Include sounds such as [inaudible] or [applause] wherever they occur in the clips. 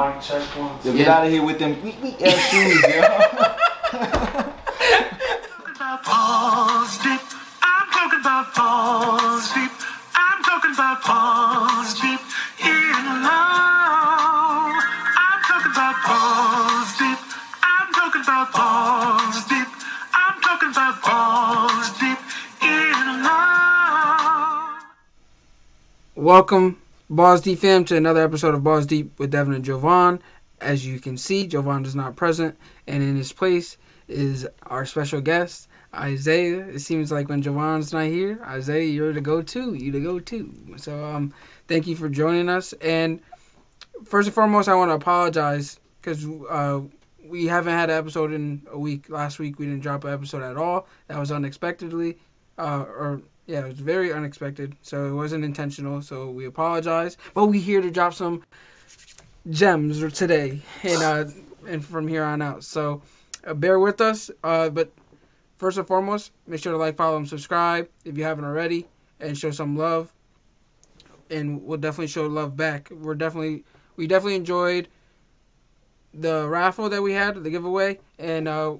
Mic check one. Yo, two. get out of here with them weak weak ass shoes, yo. Balls deep. I'm talking about balls deep. I'm talking about balls deep in love. I'm talking about balls deep. I'm talking about balls deep. I'm talking about balls deep in love. Welcome, Balls Deep fam, to another episode of Balls Deep with Devin and Jovan. As you can see, Jovan is not present, and in his place is our special guest, Isaiah. It seems like when Jovan's not here, Isaiah, you're the go-to. You the go-to. So, um, thank you for joining us. And first and foremost, I want to apologize because uh, we haven't had an episode in a week. Last week we didn't drop an episode at all. That was unexpectedly, uh, or yeah, it was very unexpected. So it wasn't intentional. So we apologize. But we here to drop some gems today and uh and from here on out. So uh, bear with us. Uh, but first and foremost, make sure to like, follow, and subscribe if you haven't already, and show some love. And we'll definitely show love back. We're definitely we definitely enjoyed the raffle that we had, the giveaway, and uh,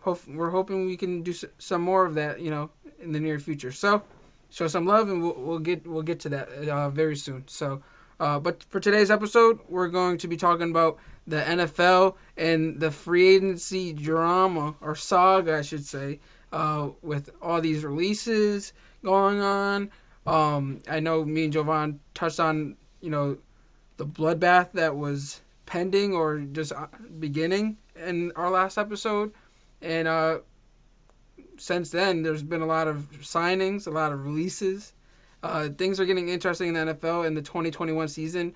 hope we're hoping we can do some more of that, you know, in the near future. So show some love, and we'll, we'll get we'll get to that uh, very soon. So. Uh, but for today's episode, we're going to be talking about the NFL and the free agency drama or saga, I should say, uh, with all these releases going on. Um, I know me and Jovan touched on, you know, the bloodbath that was pending or just uh, beginning in our last episode, and uh, since then, there's been a lot of signings, a lot of releases. Uh, things are getting interesting in the NFL, and the 2021 season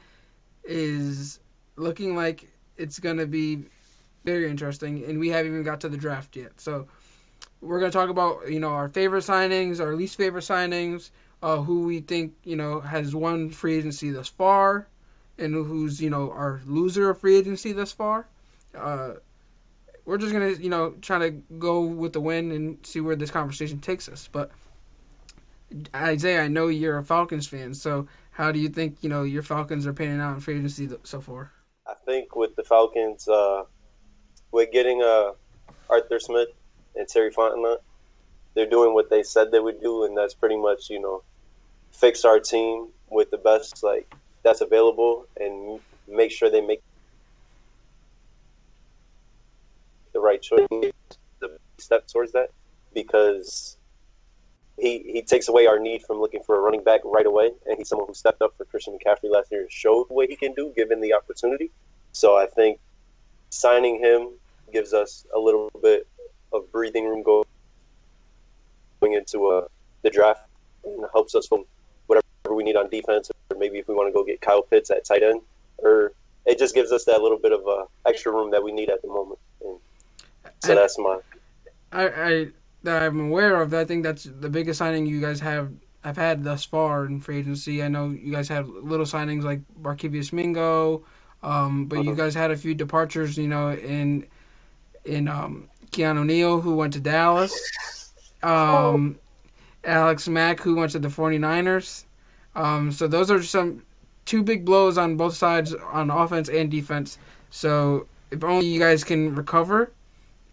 is looking like it's going to be very interesting. And we haven't even got to the draft yet, so we're going to talk about you know our favorite signings, our least favorite signings, uh, who we think you know has won free agency thus far, and who's you know our loser of free agency thus far. Uh, we're just gonna you know try to go with the win and see where this conversation takes us, but. Isaiah, I know you're a Falcons fan, so how do you think you know your Falcons are panning out in free agency so far? I think with the Falcons, uh, with getting uh, Arthur Smith and Terry Fontenot, they're doing what they said they would do, and that's pretty much you know fix our team with the best like that's available and make sure they make the right choice, the step towards that, because he he takes away our need from looking for a running back right away, and he's someone who stepped up for Christian McCaffrey last year and showed what he can do given the opportunity. So I think signing him gives us a little bit of breathing room going into uh, the draft and helps us from whatever we need on defense, or maybe if we want to go get Kyle Pitts at tight end, or it just gives us that little bit of uh, extra room that we need at the moment. And so And- that's my I, I that I'm aware of. I think that's the biggest signing you guys have have had thus far in free agency. I know you guys had little signings like Barkevious Mingo, um, but you Mhm. guys had a few departures. You know, in in um, Keanu Neal who went to Dallas, [laughs] um, Alex Mack who went to the 49ers. Um, so those are some two big blows on both sides on offense and defense. So if only you guys can recover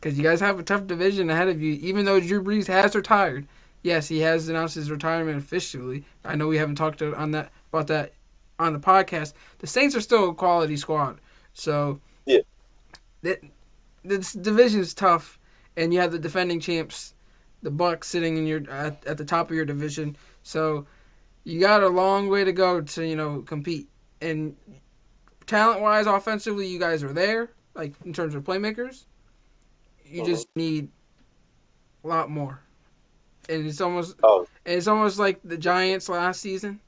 because you guys have a tough division ahead of you. Even though Drew Brees has retired, yes, he has announced his retirement officially. I know we haven't talked on that about that on the podcast. The Saints are still a quality squad, so Yeah. that this division is tough, and you have the defending champs, the Bucs, sitting in your at, at the top of your division. So you got a long way to go to you know compete. And talent wise, offensively, you guys are there. Like in terms of playmakers, you uh-huh. just need a lot more. And it's almost oh it's almost like the Giants last season.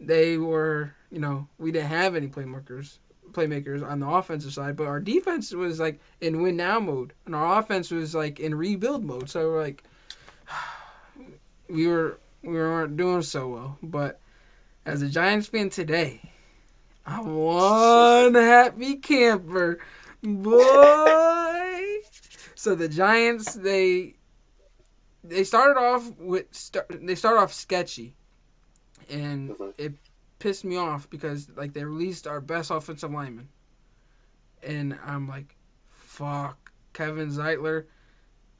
They were, you know, we didn't have any playmakers playmakers on the offensive side, but our defense was like in win now mode, and our offense was like in rebuild mode. So we're like, [sighs] we were we weren't doing so well. But as a Giants fan today, I'm one happy camper, boy. So the Giants they they started off with start, they started off sketchy, and Mhm. it pissed me off because like they released our best offensive lineman, and I'm like, fuck, Kevin Zeitler.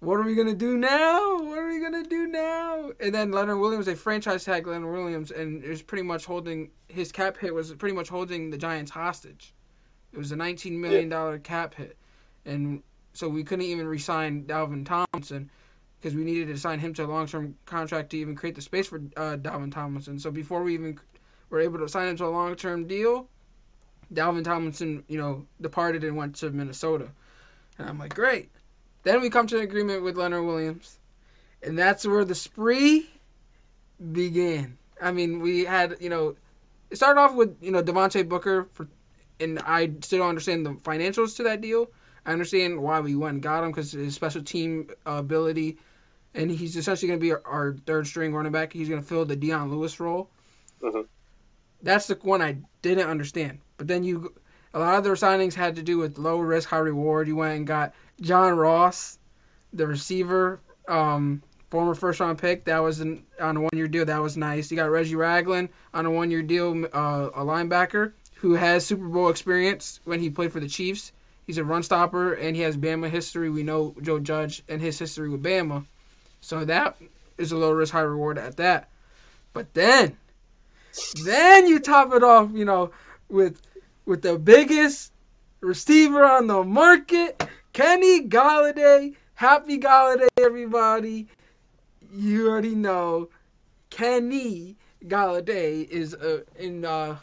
What are we gonna do now? What are we gonna do now? And then Leonard Williams, they franchise tag Leonard Williams, and it was pretty much holding his cap hit was pretty much holding the Giants hostage. It was a 19 million dollar cap hit, and so we couldn't even re-sign Dalvin Tomlinson because we needed to sign him to a long-term contract to even create the space for uh, Dalvin Tomlinson. So before we even were able to sign him to a long-term deal, Dalvin Tomlinson, you know, departed and went to Minnesota. And I'm like, great. Then we come to an agreement with Leonard Williams, and that's where the spree began. I mean, we had, you know, it started off with, you know, Devontae Booker for, and I still don't understand the financials to that deal. I understand why we went and got him because his special team uh, ability, and he's essentially going to be our, our, third string running back. He's going to fill the Dion Lewis role. Mhm. That's the one I didn't understand. But then you, a lot of their signings had to do with low risk, high reward. You went and got John Ross, the receiver, um, former first round pick. That was an, on a one year deal. That was nice. You got Reggie Ragland on a one year deal, uh, a linebacker who has Super Bowl experience when he played for the Chiefs. He's a run stopper and he has Bama history. We know Joe Judge and his history with Bama. So that is a low risk, high reward at that. But then, then you top it off, you know, with with the biggest receiver on the market, Kenny Golladay. Happy Golladay, everybody. You already know Kenny Golladay is uh, in uh,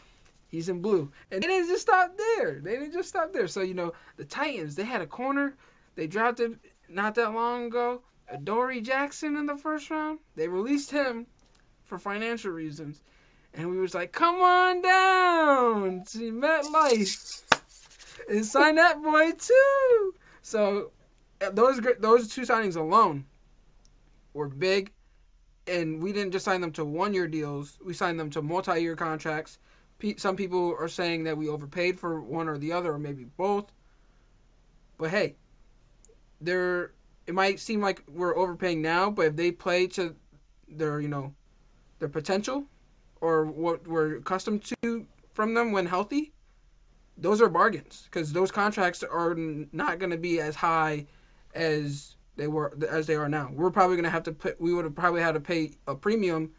he's in blue. And they didn't just stop there. They didn't just stop there. So, you know, the Titans, they had a corner. They drafted not that long ago. Dory Jackson in the first round. They released him for financial reasons. And we was like, come on down to MetLife and sign that boy too. So uh, those those two signings alone were big, and we didn't just sign them to one year deals. We signed them to multi year contracts. Some people are saying that we overpaid for one or the other, or maybe both. But hey, they're it might seem like we're overpaying now, but if they play to their you know their potential or what we're accustomed to from them when healthy, those are bargains because those contracts are not going to be as high as they were as they are now. We're probably going to have to put we would have probably had to pay a premium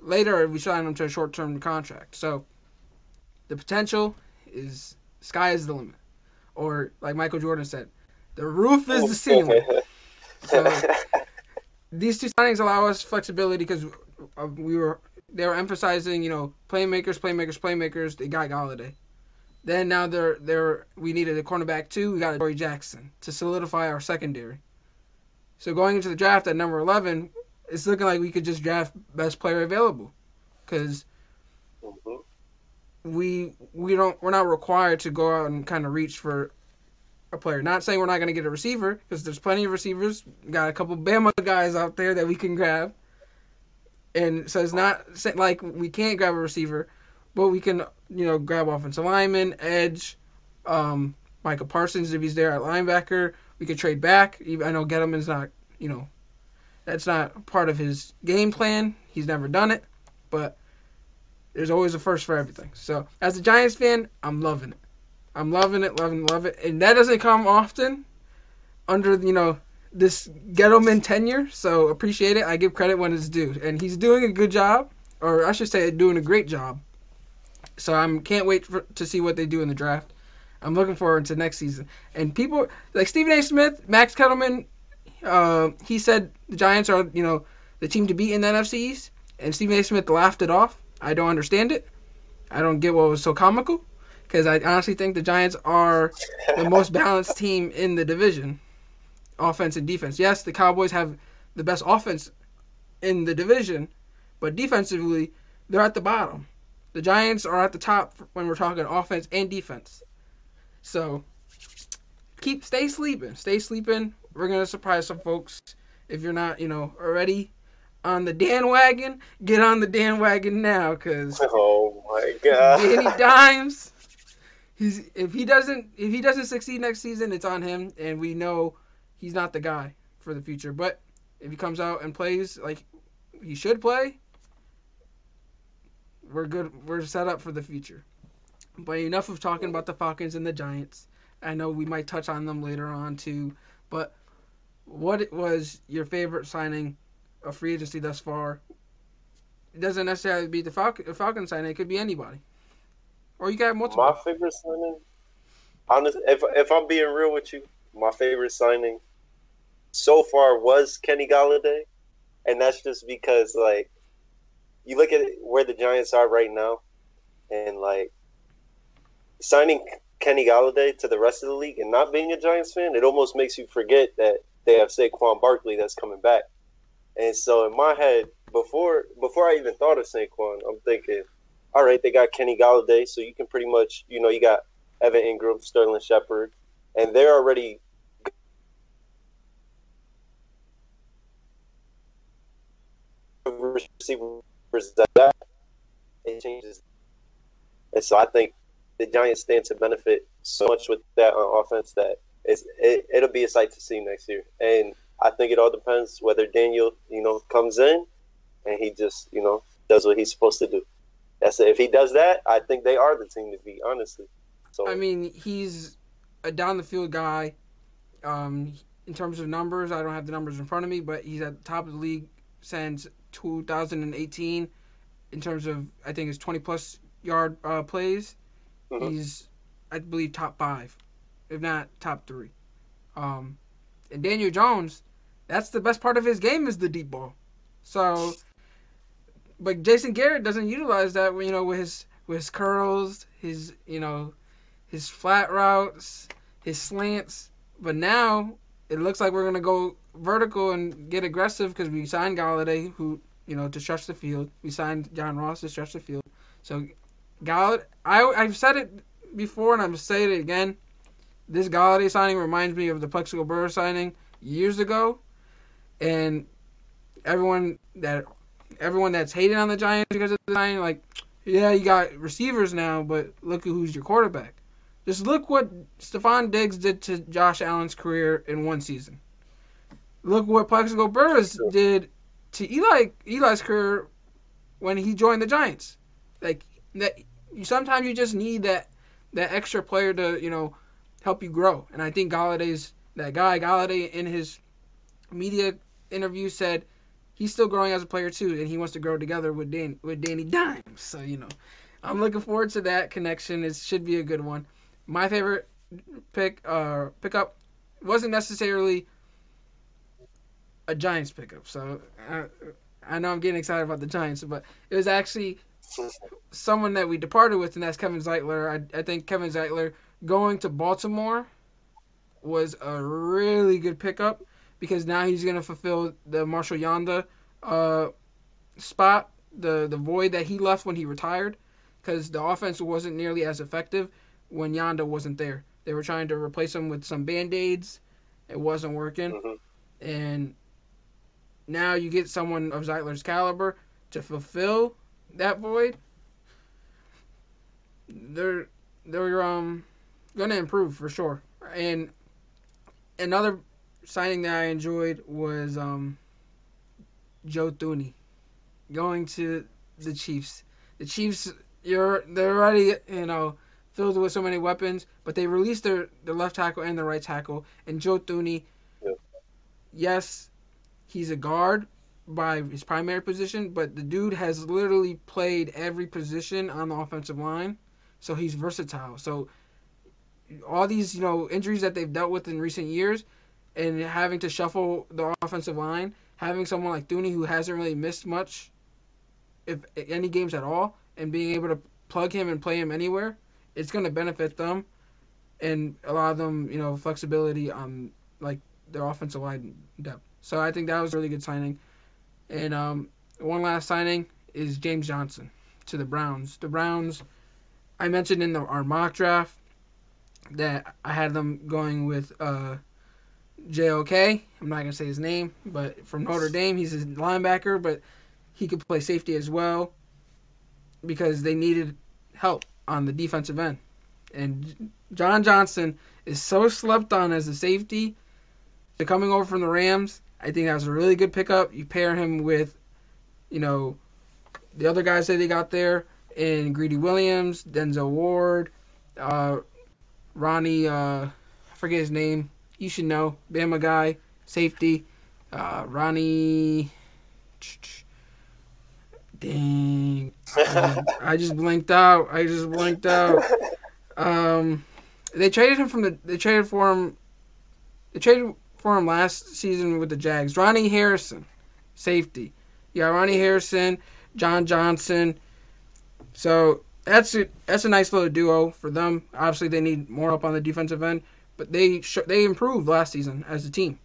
later if we sign them to a short term contract. So the potential is sky is the limit, or like Michael Jordan said, the roof is the ceiling. [laughs] So these two signings allow us flexibility because uh, we were they were emphasizing you know playmakers, playmakers, playmakers. They got Golladay. Then now they're they're we needed a cornerback too. We got a Dory Jackson to solidify our secondary. So going into the draft at number eleven, it's looking like we could just draft best player available, because Mhm. We we don't we're not required to go out and kind of reach for a player. Not saying we're not going to get a receiver because there's plenty of receivers. We got a couple Bama guys out there that we can grab, and so it's not like we can't grab a receiver, but we can you know grab offensive lineman, edge, um, Michael Parsons if he's there at linebacker. We could trade back. I know Gettleman's not you know that's not part of his game plan. He's never done it, but there's always a first for everything. So as a Giants fan, I'm loving it. I'm loving it, loving, love it, and that doesn't come often under you know this Gettleman tenure. So appreciate it. I give credit when it's due, and he's doing a good job, or I should say, doing a great job. So I'm can't wait for, to see what they do in the draft. I'm looking forward to next season. And people like Stephen A. Smith, Max Kellerman, uh, he said the Giants are you know the team to beat in the NFC East, and Stephen A. Smith laughed it off. I don't understand it. I don't get what was so comical because I honestly think the Giants are the most [laughs] balanced team in the division, offense and defense. Yes, the Cowboys have the best offense in the division, but defensively, they're at the bottom. The Giants are at the top when we're talking offense and defense. So keep stay sleeping, stay sleeping. We're gonna surprise some folks. If you're not, you know, already on the Dan wagon, get on the Dan wagon now, cause [laughs] Oh my god. Danny Dimes. He's if he doesn't if he doesn't succeed next season, it's on him, and we know he's not the guy for the future. But if he comes out and plays like he should play, we're good. We're set up for the future. But enough of talking about the Falcons and the Giants. I know we might touch on them later on too, but what was your favorite signing of free agency thus far? It doesn't necessarily be the Falcon, Falcon signing; it could be anybody, or you got multiple. My favorite signing, honest, if if I'm being real with you, my favorite signing so far was Kenny Golladay, and that's just because like you look at where the Giants are right now, and like signing Kenny Golladay to the rest of the league and not being a Giants fan, it almost makes you forget that they have Saquon Barkley that's coming back. And so in my head, before before I even thought of Saquon, I'm thinking, all right, they got Kenny Golladay, so you can pretty much, you know, you got Evan Engram, Sterling Shepard, and they're already receivers that it changes. And so I think the Giants stand to benefit so much with that on offense that it's, it, it'll be a sight to see next year. And I think it all depends whether Daniel, you know, comes in and he just, you know, does what he's supposed to do. That's it. If he does that, I think they are the team to beat, honestly. So I mean, he's a down the field guy. Um, in terms of numbers, I don't have the numbers in front of me, but he's at the top of the league since 2018 in terms of I think it's 20 plus yard uh, plays. Mhm. He's I believe top five, if not top three. Um, and Daniel Jones, that's the best part of his game is the deep ball. So, but Jason Garrett doesn't utilize that. You know, with his with his curls, his you know, his flat routes, his slants. But now it looks like we're gonna go vertical and get aggressive because we signed Golladay, who you know to stretch the field. We signed John Ross to stretch the field. So Golladay, I I've said it before and I'm saying it again. This Golladay signing reminds me of the Plaxico Burr signing years ago, and everyone that everyone that's hating on the Giants because of the signing, like, yeah, you got receivers now, but look at who's your quarterback. Just look what Stefon Diggs did to Josh Allen's career in one season. Look what Plaxico Burress did to Eli Eli's career when he joined the Giants. Like that, you sometimes you just need that that extra player to you know help you grow. And I think Golladay's that guy. Golladay in his media interview said he's still growing as a player too, and he wants to grow together with Dan with Danny Dimes. So you know, I'm looking forward to that connection. It should be a good one. My favorite pick uh pickup wasn't necessarily a Giants pickup. So uh, I know I'm getting excited about the Giants, but it was actually someone that we departed with, and that's Kevin Zeitler. I, I think Kevin Zeitler going to Baltimore was a really good pickup because now he's going to fulfill the Marshall Yanda uh, spot, the the void that he left when he retired, because the offense wasn't nearly as effective when Yanda wasn't there. They were trying to replace him with some band aids. It wasn't working, Mhm. and now you get someone of Zeitler's caliber to fulfill that void. They're they're um gonna improve for sure. And another signing that I enjoyed was um Joe Thuney going to the Chiefs. The Chiefs, you're they're already you know filled with so many weapons, but they released their their left tackle and their right tackle, and Joe Thuney. Yes, he's a guard by his primary position, but the dude has literally played every position on the offensive line, so he's versatile. So all these you know injuries that they've dealt with in recent years, and having to shuffle the offensive line, having someone like Thuney who hasn't really missed much, if any games at all, and being able to plug him and play him anywhere, it's going to benefit them, and allow them you know flexibility on like their offensive line depth. So I think that was a really good signing. And um, one last signing is James Johnson to the Browns. The Browns, I mentioned in the, our mock draft that I had them going with uh, JOK. I'm not gonna say his name, but from Notre Dame, he's a linebacker, but he could play safety as well because they needed help on the defensive end. And John Johnson is so slept on as a safety. So coming over from the Rams, I think that was a really good pickup. You pair him with, you know, the other guys that they got there, and Greedy Williams, Denzel Ward, uh, Ronnie, uh, I forget his name. You should know. Bama guy, safety. Uh, Ronnie. Dang. Um, [laughs] I just blinked out. I just blinked out. Um, they traded him from the. They traded for him. They traded for him last season with the Jags. Ronnie Harrison, safety. Yeah, Ronnie Harrison, John Johnson. So that's a that's a nice little duo for them. Obviously, they need more help on the defensive end, but they sh- they improved last season as a team.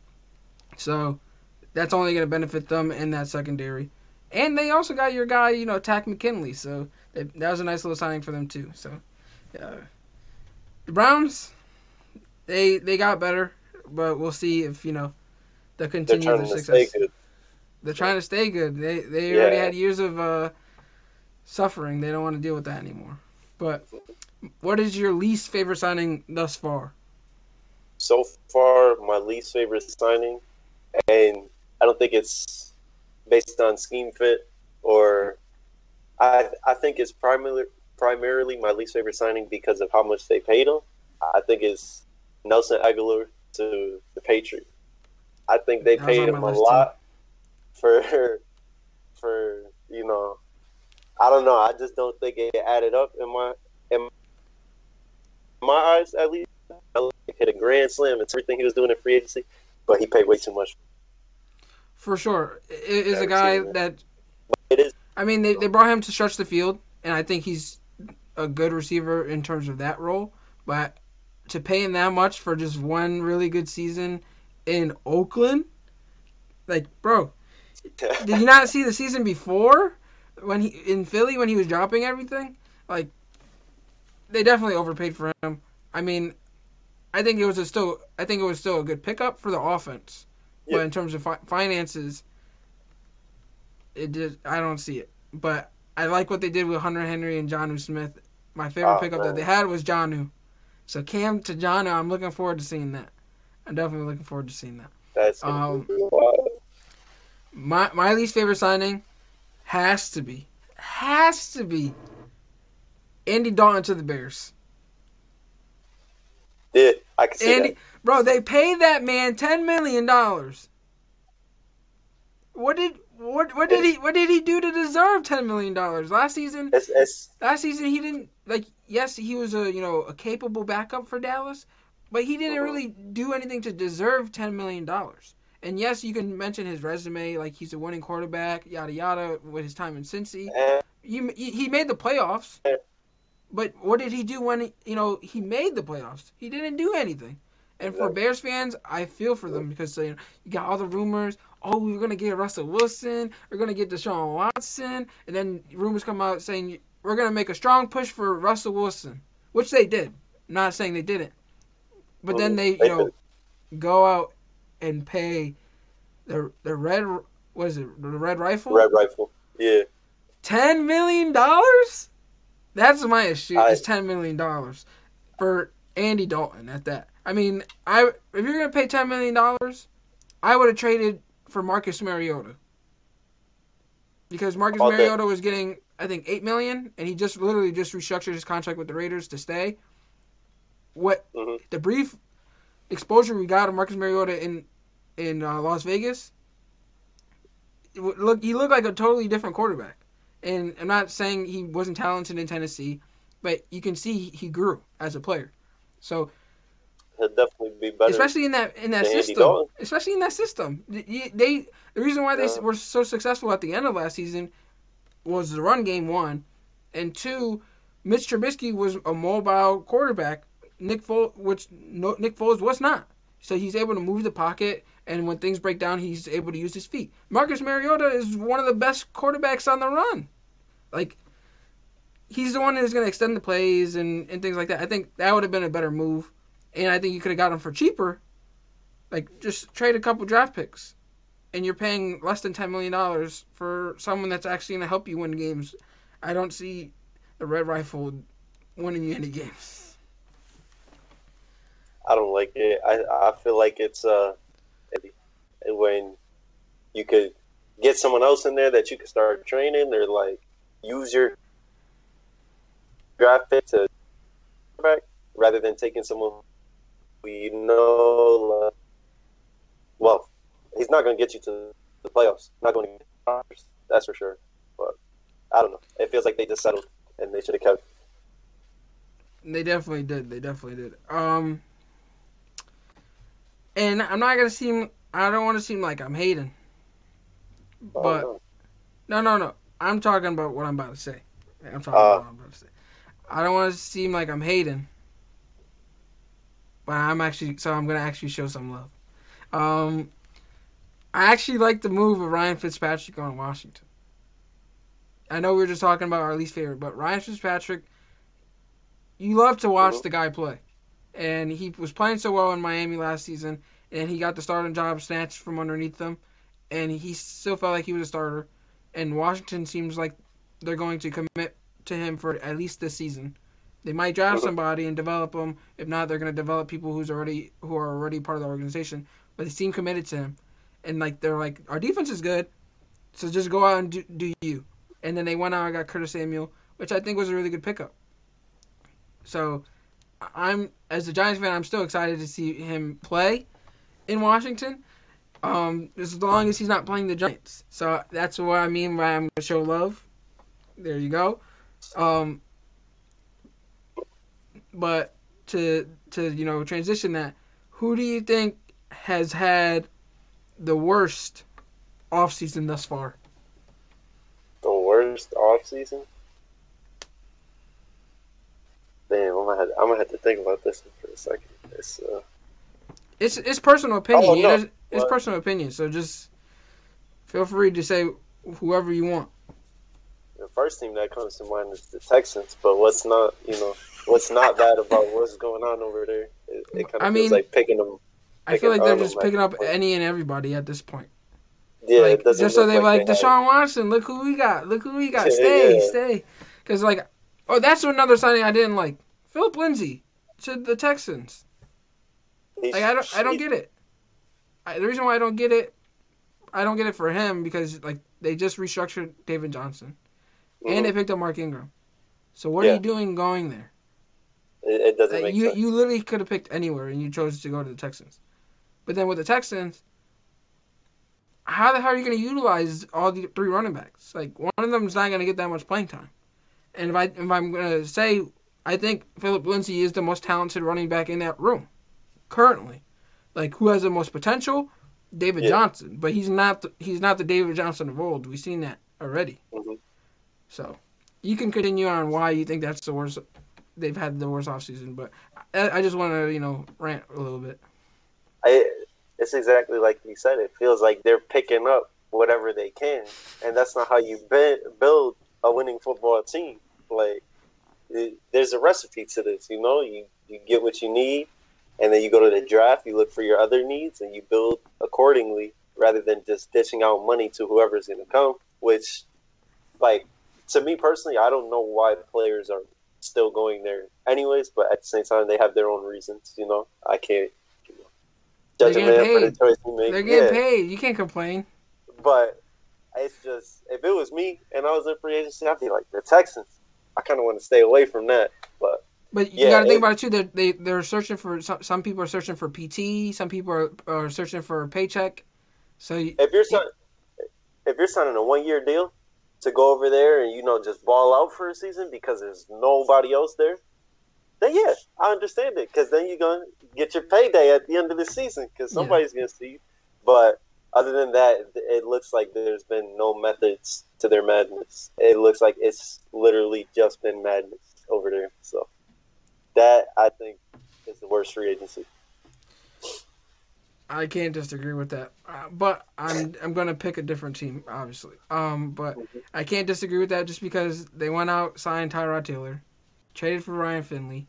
So that's only going to benefit them in that secondary. And they also got your guy, you know, Takk McKinley. So they, that was a nice little signing for them too. So uh, the Browns, they they got better, but we'll see if you know they'll continue their success. They're trying to stay good. They they already had years of uh, suffering. They don't want to deal with that anymore. But what is your least favorite signing thus far? So far, my least favorite signing, and I don't think it's based on scheme fit or I I think it's primarily primarily my least favorite signing because of how much they paid him. I think it's Nelson Agholor to the Patriots. I think they paid him a lot for [laughs] for you know I don't know. I just don't think it added up in my in my eyes at least. Hit a grand slam and everything he was doing in free agency, but he paid way too much. For sure, is a guy that. that It is I mean they they brought him to stretch the field, and I think he's a good receiver in terms of that role. But to pay him that much for just one really good season in Oakland, like bro, [laughs] did you not see the season before when he in Philly when he was dropping everything? Like they definitely overpaid for him. I mean, I think it was a still I think it was still a good pickup for the offense. Yeah. But in terms of fi- finances, it just I don't see it. But I like what they did with Hunter Henry and Jonnu Smith. My favorite Oh, pickup man. that they had was Jonnu. So Cam to Jonnu, I'm looking forward to seeing that. I'm definitely looking forward to seeing that. that's Um. My my least favorite signing has to be has to be Andy Dalton to the Bears. Yeah. I can see Andy, that. bro, they paid that man ten million dollars. What did what what did he what did he do to deserve ten million dollars last season? It's, it's Last season he didn't like. Yes, he was a you know a capable backup for Dallas, but he didn't Mhm. really do anything to deserve ten million dollars. And yes, you can mention his resume, like he's a winning quarterback, yada yada, with his time in Cincy. eh, You, he made the playoffs, Yeah. But what did he do when he, you know he made the playoffs? He didn't do anything. And for Bears fans, I feel for them because you, know, you got all the rumors. Oh, we're gonna get Russell Wilson. We're gonna get Deshaun Watson, and then rumors come out saying we're gonna make a strong push for Russell Wilson, which they did. I'm not saying they didn't, but then they you know go out and pay the the red what is it the red rifle red rifle. Yeah. ten million dollars. That's my issue. I- is ten million dollars for Andy Dalton at that. I mean, I if you're gonna pay ten million dollars, I would have traded for Marcus Mariota because Marcus Mariota was getting I think eight million, and he just literally just restructured his contract with the Raiders to stay. What Mhm. the brief exposure we got of Marcus Mariota in in uh, Las Vegas, look he looked like a totally different quarterback. And I'm not saying he wasn't talented in Tennessee, but you can see he grew as a player. So He'll definitely be better. especially in that in that system, especially in that system, they, they the reason why they Yeah. were so successful at the end of last season was the run game one, and two, Mitch Trubisky was a mobile quarterback. Nick Foles, which no, Nick Foles was not. So he's able to move the pocket, and when things break down, he's able to use his feet. Marcus Mariota is one of the best quarterbacks on the run. Like, he's the one that's going to extend the plays and, and things like that. I think that would have been a better move, and I think you could have got him for cheaper. Like, just trade a couple draft picks, and you're paying less than ten million dollars for someone that's actually going to help you win games. I don't see the Red Rifle winning you any games. I don't like it. I I feel like it's uh when you could get someone else in there that you could start training They're like use your draft pick to back. rather than taking someone we know. Uh, well, he's not going to get you to the playoffs. Not going to get that's for sure. But I don't know. It feels like they just settled and they should have kept. They definitely did. They definitely did. Um, and I'm not gonna seem. I don't want to seem like I'm hating. But Oh, no, no, no. I'm talking about what I'm about to say. I'm talking Uh. about what I'm about to say. I don't want to seem like I'm hating. But I'm actually. So I'm gonna actually show some love. Um, I actually like the move of Ryan Fitzpatrick on Washington. I know we were just talking about our least favorite, but Ryan Fitzpatrick, you love to watch the guy play. And he was playing so well in Miami last season, and he got the starting job snatched from underneath them, and he still felt like he was a starter. And Washington seems like they're going to commit to him for at least this season. They might draft somebody and develop him. If not, they're going to develop people who's already who are already part of the organization. But they seem committed to him, and like they're like our defense is good, so just go out and do, do you. And then they went out and got Curtis Samuel, which I think was a really good pickup. So I'm as a Giants fan, I'm still excited to see him play in Washington. Um, as long as he's not playing the Giants. So that's what I mean by I'm gonna show love. There you go. Um, but to to you know transition that, who do you think has had the worst offseason thus far? The worst off season. Damn, I'm gonna have, I'm gonna have to think about this one for a second. It's uh, It's it's personal opinion. Oh, no. it's What? personal opinion. So just feel free to say whoever you want. the first team that comes to mind is the Texans. But what's not, you know, what's not bad about what's going on over there? It, it kind of I feels mean, like picking them. I feel like they're just picking up any and everybody at this point. Yeah, like, it doesn't just so they like they Deshaun Watson. Look who we got. Look who we got. [laughs] Yeah, Stay, yeah. stay. Because like, oh, that's another signing I didn't like. Phillip Lindsay to the Texans. Like I don't, I don't get it. I, the reason why I don't get it, I don't get it for him because like they just restructured David Johnson and Mhm. they picked up Mark Ingram. So what are you doing going there? It, it doesn't Like, make you sense. you literally could have picked anywhere and you chose to go to the Texans. But then with the Texans, how the hell are you going to utilize all the three running backs? Like one of them is not going to get that much playing time. And if I if I'm going to say I think Phillip Lindsay is the most talented running back in that room currently. Like who has the most potential? David Yeah. Johnson, but he's not the, he's not the David Johnson of old. We've seen that already. Mhm. So you can continue on why you think that's the worst. They've had the worst offseason, but I, I just want to you know rant a little bit. I, it's exactly like you said. It feels like they're picking up whatever they can, and that's not how you be, build a winning football team. Like, it, there's a recipe to this. You know, you you get what you need, and then you go to the draft. You look for your other needs, and you build accordingly, rather than just dishing out money to whoever's going to come. Which, like, to me personally, I don't know why players are still going there, anyways. But at the same time, they have their own reasons. You know, I can't. You know, judge a They're getting man for the paid. choice he makes. They're getting Yeah. paid. You can't complain. But it's just if it was me and I was in free agency, I'd be like the Texans. I kind of want to stay away from that. But But you Yeah, got to think it- about it too. They're, they they're searching for some. Some people are searching for PT. Some people are, are searching for a paycheck. So if you're sign- if you're signing a one year deal to go over there and you know just ball out for a season because there's nobody else there, then yeah, I understand it because then you're gonna get your payday at the end of the season because Yeah. somebody's gonna see you. But other than that, it looks like there's been no methods to their madness. It looks like it's literally just been madness over there. So that I think is the worst free agency. I can't disagree with that. Uh, but I'm I'm gonna pick a different team, obviously. Um, but I can't disagree with that just because they went out, signed Tyrod Taylor, traded for Ryan Finley,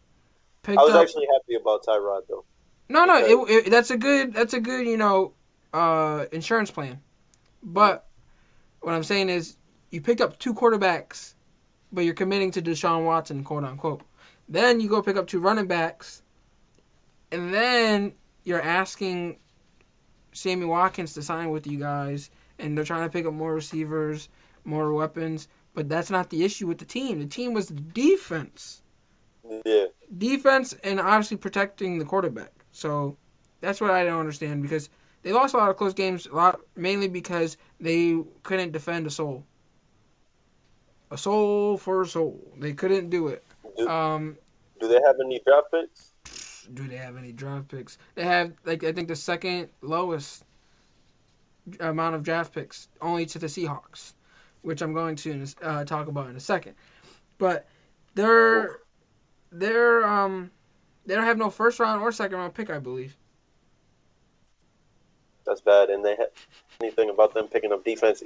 picked I was up. actually happy about Tyrod though. no, no, because- it, it, that's a good that's a good you know uh, insurance plan. But what I'm saying is, you picked up two quarterbacks, but you're committing to Deshaun Watson, quote unquote. Then you go pick up two running backs, and then you're asking Sammy Watkins to sign with you guys, and they're trying to pick up more receivers, more weapons. But that's not the issue with the team. The team was the defense. Yeah, defense and obviously protecting the quarterback. So that's what I don't understand because they lost a lot of close games, a lot mainly because they couldn't defend a soul. A soul for a soul. They couldn't do it. Do, Um, do they have any draft picks? do they have any draft picks? They have like I think the second lowest amount of draft picks, only to the Seahawks, which I'm going to uh, talk about in a second. But they're they're um they don't have no first round or second round pick, I believe. That's bad. And they have anything about them picking up defense?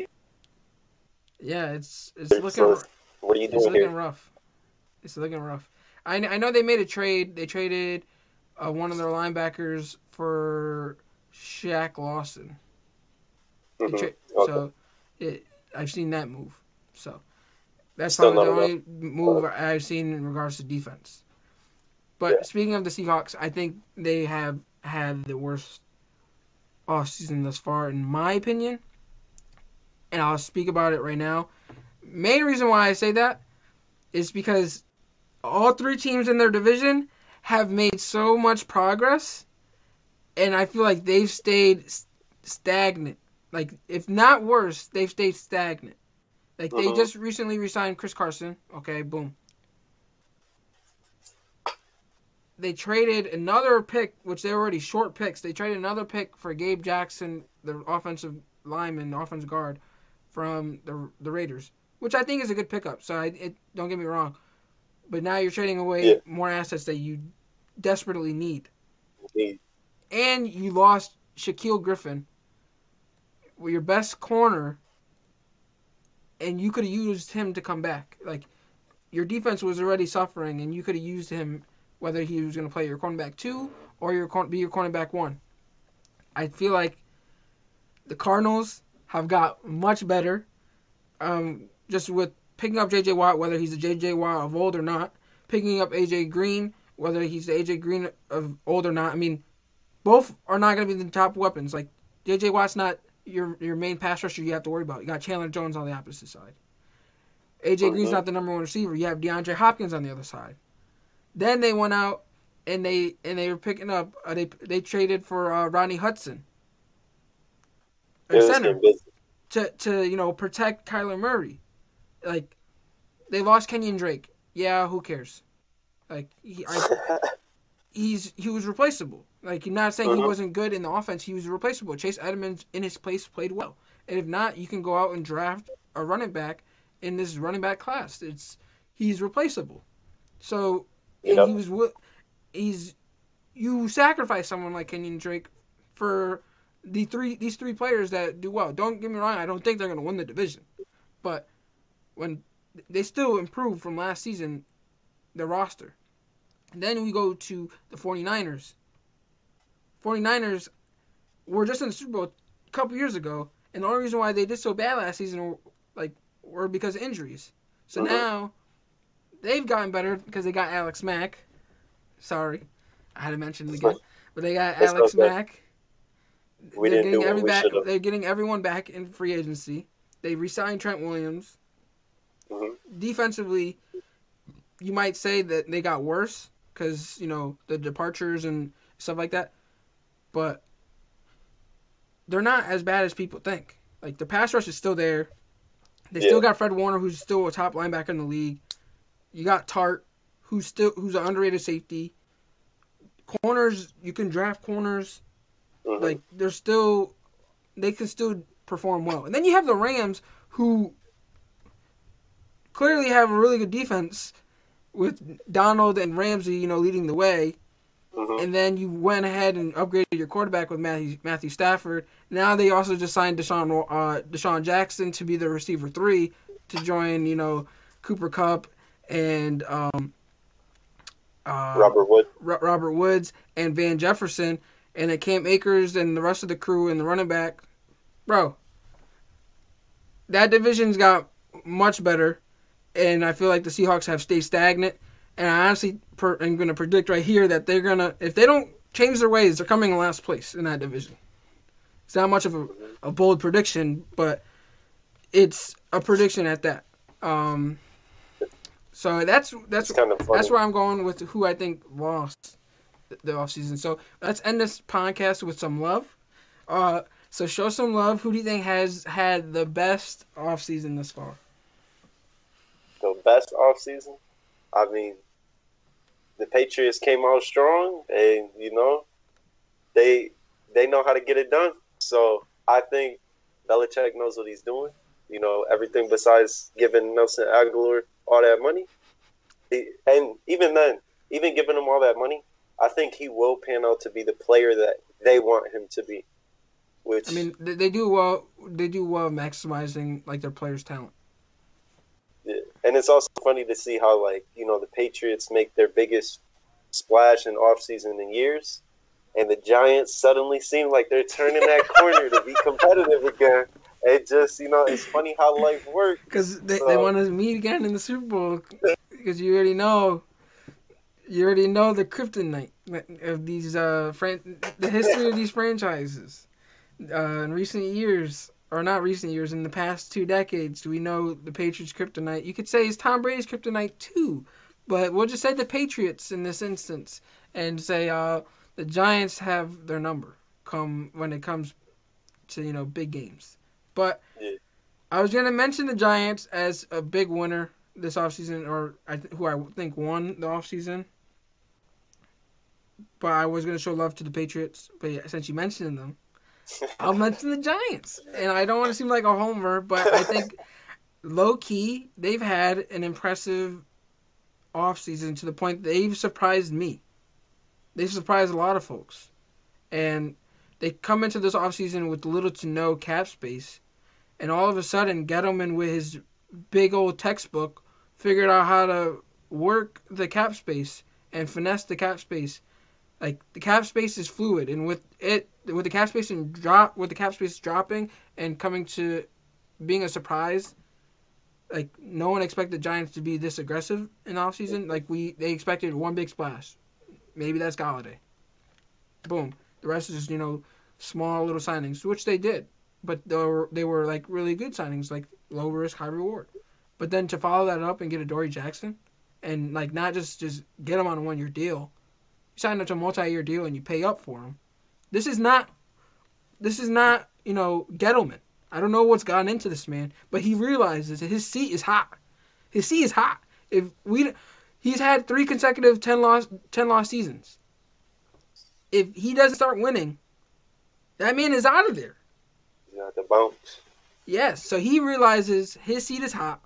Yeah, it's it's So looking it's- What are you it's doing looking here? rough. It's looking rough. I, I know they made a trade. They traded uh, one of their linebackers for Shaq Lawson. Mhm. tra- Okay. So it, I've seen that move. So that's the not only move I've seen in regards to defense. But Yeah. speaking of the Seahawks, I think they have had the worst offseason thus far, in my opinion. And I'll speak about it right now. Main reason why I say that is because all three teams in their division have made so much progress, and I feel like they've stayed stagnant. Like, if not worse, they've stayed stagnant. Like, they Mhm. just recently resigned Chris Carson. Okay, boom. They traded another pick, which they were already short picks. They traded another pick for Gabe Jackson, the offensive lineman, offensive guard from the the Raiders, which I think is a good pickup. So I, it, don't get me wrong, but now you're trading away Yeah. more assets that you desperately need, He- and you lost Shaquill Griffin, your best corner, and you could have used him to come back. Like your defense was already suffering, and you could have used him whether he was going to play your cornerback two or your be your cornerback one. I feel like the Cardinals have got much better, um, just with picking up J.J. Watt, whether he's the J.J. Watt of old or not, picking up A.J. Green, whether he's the A.J. Green of old or not. I mean, both are not going to be the top weapons. Like J.J. Watt's not your your main pass rusher you have to worry about. You got Chandler Jones on the opposite side. A.J. Green's not the number one receiver. You have DeAndre Hopkins on the other side. Then they went out and they and they were picking up. Uh, they they traded for uh, Rodney Hudson, a They're center to to you know protect Kyler Murray. Like they lost Kenyon Drake. Yeah, who cares? Like he, I, [laughs] he's he was replaceable. Like you're not saying he Mhm. wasn't good in the offense. He was replaceable. Chase Edmonds in his place played well. And if not, you can go out and draft a running back in this running back class. It's he's replaceable. So and Yep. he was he's you sacrifice someone like Kenyon Drake for the three these three players that do well. Don't get me wrong, I don't think they're going to win the division. But when they still improved from last season the roster. And then we go to the 49ers. 49ers were just in the Super Bowl a couple years ago, and the only reason why they did so bad last season were, like were because of injuries. So Mhm. now they've gotten better because they got Alex Mack. Sorry, I had to mention it again, but they got That's Alex. Mack. We they're getting every back. They're getting everyone back in free agency. They re-signed Trent Williams. Mhm. Defensively, you might say that they got worse because you know the departures and stuff like that, but they're not as bad as people think. Like the pass rush is still there. They Yeah. still got Fred Warner, who's still a top linebacker in the league. You got Tartt, who's still who's an underrated safety. Corners, you can draft corners. Mhm. Like they're still, they can still perform well. And then you have the Rams, who clearly have a really good defense with Donald and Ramsey, you know, leading the way. Mhm. And then you went ahead and upgraded your quarterback with Matthew Matthew Stafford. Now they also just signed DeSean uh, DeSean Jackson to be the receiver three to join, you know, Cooper Kupp and um, uh, Robert Wood. Ro- Robert Woods and Van Jefferson, and then Cam Akers and the rest of the crew and the running back, bro. That division's got much better, and I feel like the Seahawks have stayed stagnant. And I honestly per- am going to predict right here that they're gonna, if they don't change their ways, they're coming in last place in that division. It's not much of a, a bold prediction, but it's a prediction at that. Um, So that's that's kind of that's where I'm going with who I think lost the offseason. So let's end this podcast with some love. Uh, so show some love. Who do you think has had the best offseason thus far? The best offseason. I mean, the Patriots came out strong, and you know, they they know how to get it done. So I think Belichick knows what he's doing. You know, everything besides giving Nelson Agholor all that money, He- and even then, even giving him all that money, I think he will pan out to be the player that they want him to be. Which I mean, they, do well. They do well maximizing like their players' talent. And it's also funny to see how, like, you know, the Patriots make their biggest splash in offseason in years, and the Giants suddenly seem like they're turning that [laughs] corner to be competitive again. It just, you know, it's funny how life works. Because they, they want to meet again in the Super Bowl. Because you already know, you already know the kryptonite of these uh fran- the history of these franchises. Uh, in recent years, or not recent years, in the past two decades, do we know the Patriots' kryptonite. You could say it's Tom Brady's kryptonite too, but we'll just say the Patriots in this instance, and say uh the Giants have their number come when it comes to you know big games. But. I was gonna mention the Giants as a big winner this offseason, or I th- who I think won the offseason. But I was gonna show love to the Patriots, but yeah, since you mentioned them, I'll mention the Giants. And I don't want to seem like a homer, but I think low key they've had an impressive offseason to the point they've surprised me. They've surprised a lot of folks, and they come into this offseason with little to no cap space and all of a sudden Gettleman with his big old textbook figured out how to work the cap space and finesse the cap space. Like the cap space is fluid, and with it, with the cap space and drop, with the cap space dropping and coming to being a surprise, like no one expected the Giants to be this aggressive in offseason. Like we, they expected one big splash. Maybe that's Golladay. Boom. The rest is you know small little signings, which they did but they were they were like really good signings, like low risk, high reward. But then to follow that up and get Adoree Jackson, and like not just just get him on a one year deal, sign up to a multi year deal and you pay up for him. This is not, this is not you know Gettleman. I don't know what's gotten into this man, but he realizes that his seat is hot. His seat is hot. If we, he's had three consecutive ten loss ten loss seasons. If he doesn't start winning, that man is out of there. Know, the bounce. Yes, so he realizes his seat is hot.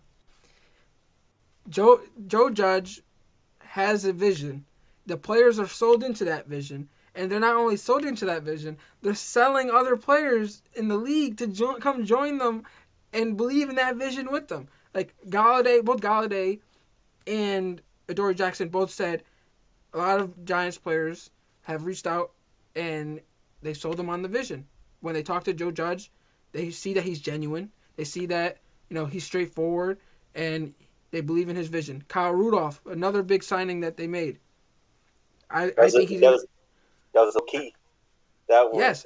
Joe Joe Judge has a vision. The players are sold into that vision, and they're not only sold into that vision, they're selling other players in the league to jo- come join them and believe in that vision with them. Like Golladay, both Golladay and Adoree Jackson both said a lot of Giants players have reached out and they sold them on the vision. When they talk to Joe Judge, they see that he's genuine. They see that you know he's straightforward, and they believe in his vision. Kyle Rudolph, another big signing that they made. I, I think a, he's that, was, that was a key. That one. yes.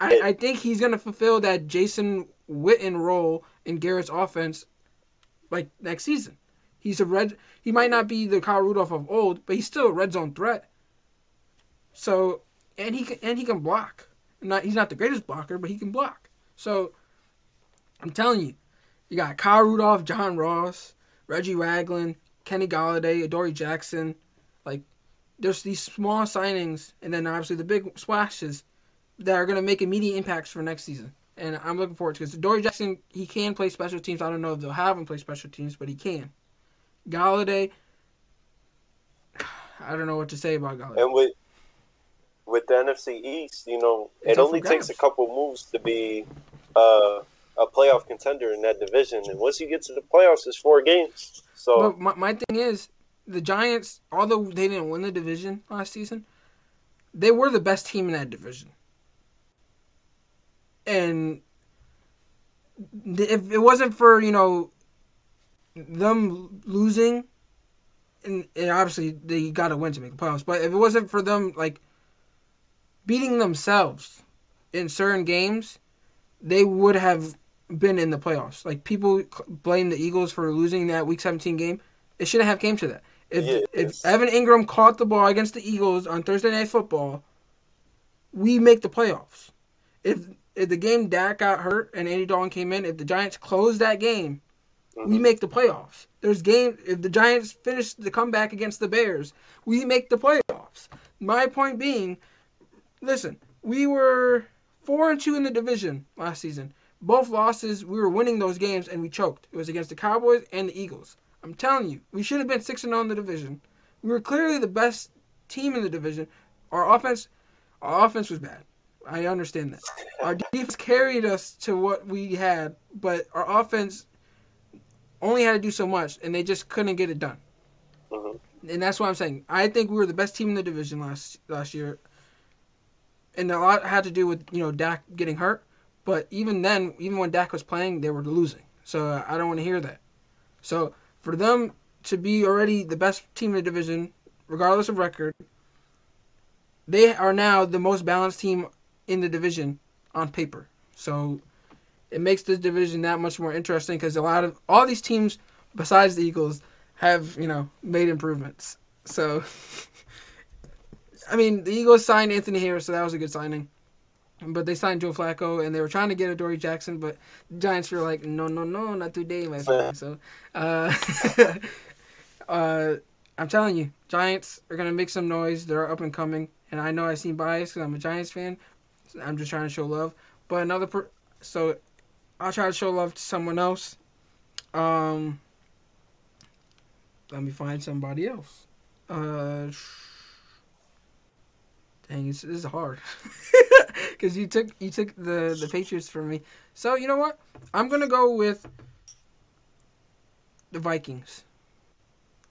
I, I think he's gonna fulfill that Jason Witten role in Garrett's offense, like next season. He's a red. He might not be the Kyle Rudolph of old, but he's still a red zone threat. So, and he can, and he can block. Not he's not the greatest blocker, but he can block. So, I'm telling you, you got Kyle Rudolph, John Ross, Reggie Ragland, Kenny Golladay, Adoree Jackson. Like, there's these small signings, and then obviously the big splashes that are going to make immediate impacts for next season. And I'm looking forward to it because Adoree Jackson, he can play special teams. I don't know if they'll have him play special teams, but he can. Golladay, [sighs] I don't know what to say about Golladay. And with with the NFC East, you know, It's it only takes a couple moves to be uh, a playoff contender in that division. And once you get to the playoffs, it's four games. So But my, my thing is, the Giants, although they didn't win the division last season, they were the best team in that division. And if it wasn't for, you know, them losing, and, and obviously they got to win to make the playoffs, but if it wasn't for them, like, beating themselves in certain games, they would have been in the playoffs. Like, people blame the Eagles for losing that Week 17 game It shouldn't have came to that. If Yeah, if Evan Engram caught the ball against the Eagles on Thursday Night Football, we make the playoffs. If if the game Dak got hurt and Andy Dalton came in, if the Giants closed that game, we Mhm. make the playoffs. There's game if the Giants finish the comeback against the Bears, we make the playoffs. My point being, listen, we were four and two in the division last season. Both losses, we were winning those games and we choked. It was against the Cowboys and the Eagles. I'm telling you, we should have been six and zero in the division. We were clearly the best team in the division. Our offense, our offense was bad. I understand that. Our defense carried us to what we had, but our offense only had to do so much, and they just couldn't get it done. Mhm. And that's what I'm saying. I think we were the best team in the division last last year, and a lot had to do with you know Dak getting hurt. But even then, even when Dak was playing, they were losing. So uh, I don't want to hear that. So for them to be already the best team in the division, regardless of record, they are now the most balanced team in the division on paper. So it makes this division that much more interesting because a lot of all these teams besides the Eagles have you know made improvements. So [laughs] I mean, the Eagles signed Anthony Harris, so that was a good signing. But they signed Joe Flacco, and they were trying to get Adoree Jackson, but the Giants were like, no, no, no, not today, my friend. So, uh, [laughs] uh, I'm telling you, Giants are gonna make some noise. They're up and coming, and I know I seem biased because I'm a Giants fan. So I'm just trying to show love. But another, per- so I'll try to show love to someone else. Um, let me find somebody else. Uh, dang, this, this is hard [laughs] because you took you took the the Patriots from me. So you know what? I'm gonna go with the Vikings.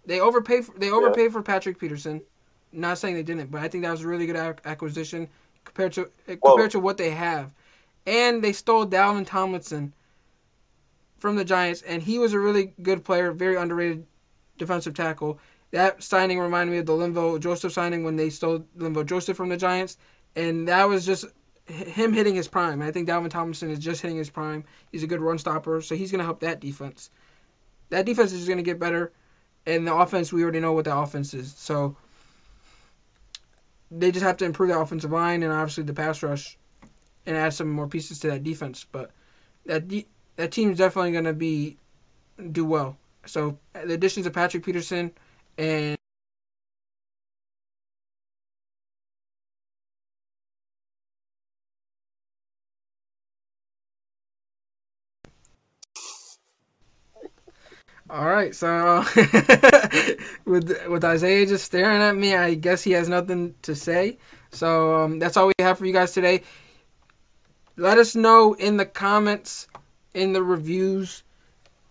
They overpay for, they overpaid for Patrick Peterson. Not saying they didn't, but I think that was a really good ac- acquisition compared to eh, compared Well- to what they have. And they stole Dalvin Tomlinson from the Giants, and he was a really good player, very underrated defensive tackle. That signing reminded me of the Linval Joseph signing when they stole Linval Joseph from the Giants, and that was just him hitting his prime. I think Dalvin Tomlinson is just hitting his prime. He's a good run stopper, so he's going to help that defense. That defense is going to get better, and the offense we already know what the offense is. So they just have to improve the offensive line and obviously the pass rush, and add some more pieces to that defense. But that de- that team is definitely going to be do well. So the additions of Patrick Peterson and All right, so [laughs] with with Isaiah just staring at me, I guess he has nothing to say. So um, that's all we have for you guys today. Let us know in the comments, in the reviews,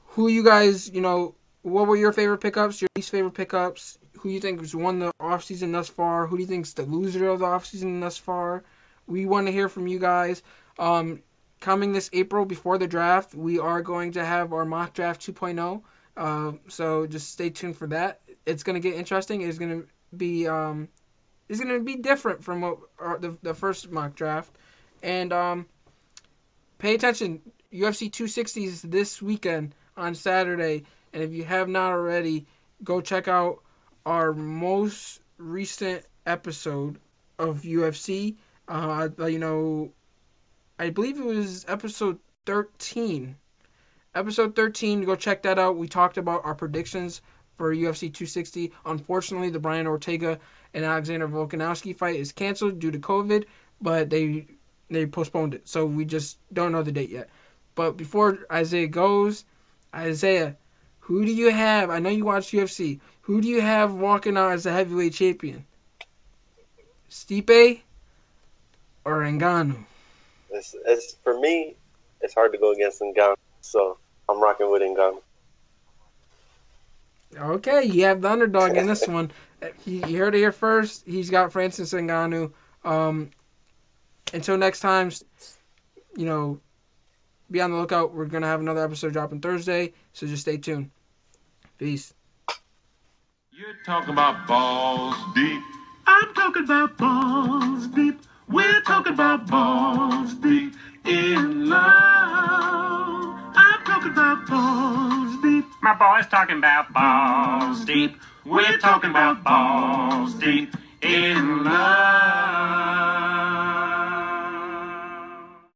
who you guys, you know, what were your favorite pickups, your least favorite pickups, who you think has won the offseason thus far, who do you think's the loser of the offseason thus far. We want to hear from you guys. Um, coming this April before the draft, we are going to have our mock draft 2.0. Uh, so just stay tuned for that. It's gonna get interesting. It's gonna be um, it's gonna be different from what our, the the first mock draft, and um, pay attention. UFC 260 is this weekend on Saturday, and if you have not already, go check out our most recent episode of UFC. Uh, you know, I believe it was episode 13 episode 13 go check that out. We talked about our predictions for ufc 260 unfortunately the brian ortega and alexander volkanovski fight is canceled due to covid but they they postponed it. So we just don't know the date yet. But before isaiah goes isaiah who do you have? I know you watch ufc who do you have walking out as a heavyweight champion? Stipe or Ngannou? It's, it's for me. It's hard to go against Ngannou, so I'm rocking with Ngannou. Okay, you have the underdog in this one. [laughs] He, you heard it here first. He's got Francis Ngannou. Um, until next time, you know, be on the lookout. We're gonna have another episode dropping Thursday, so just stay tuned. Peace. You're talking about balls deep. I'm talking about balls deep. We're talking about balls deep in love. Talking about balls deep. my boys talking about balls deep. We're talking about balls deep in love.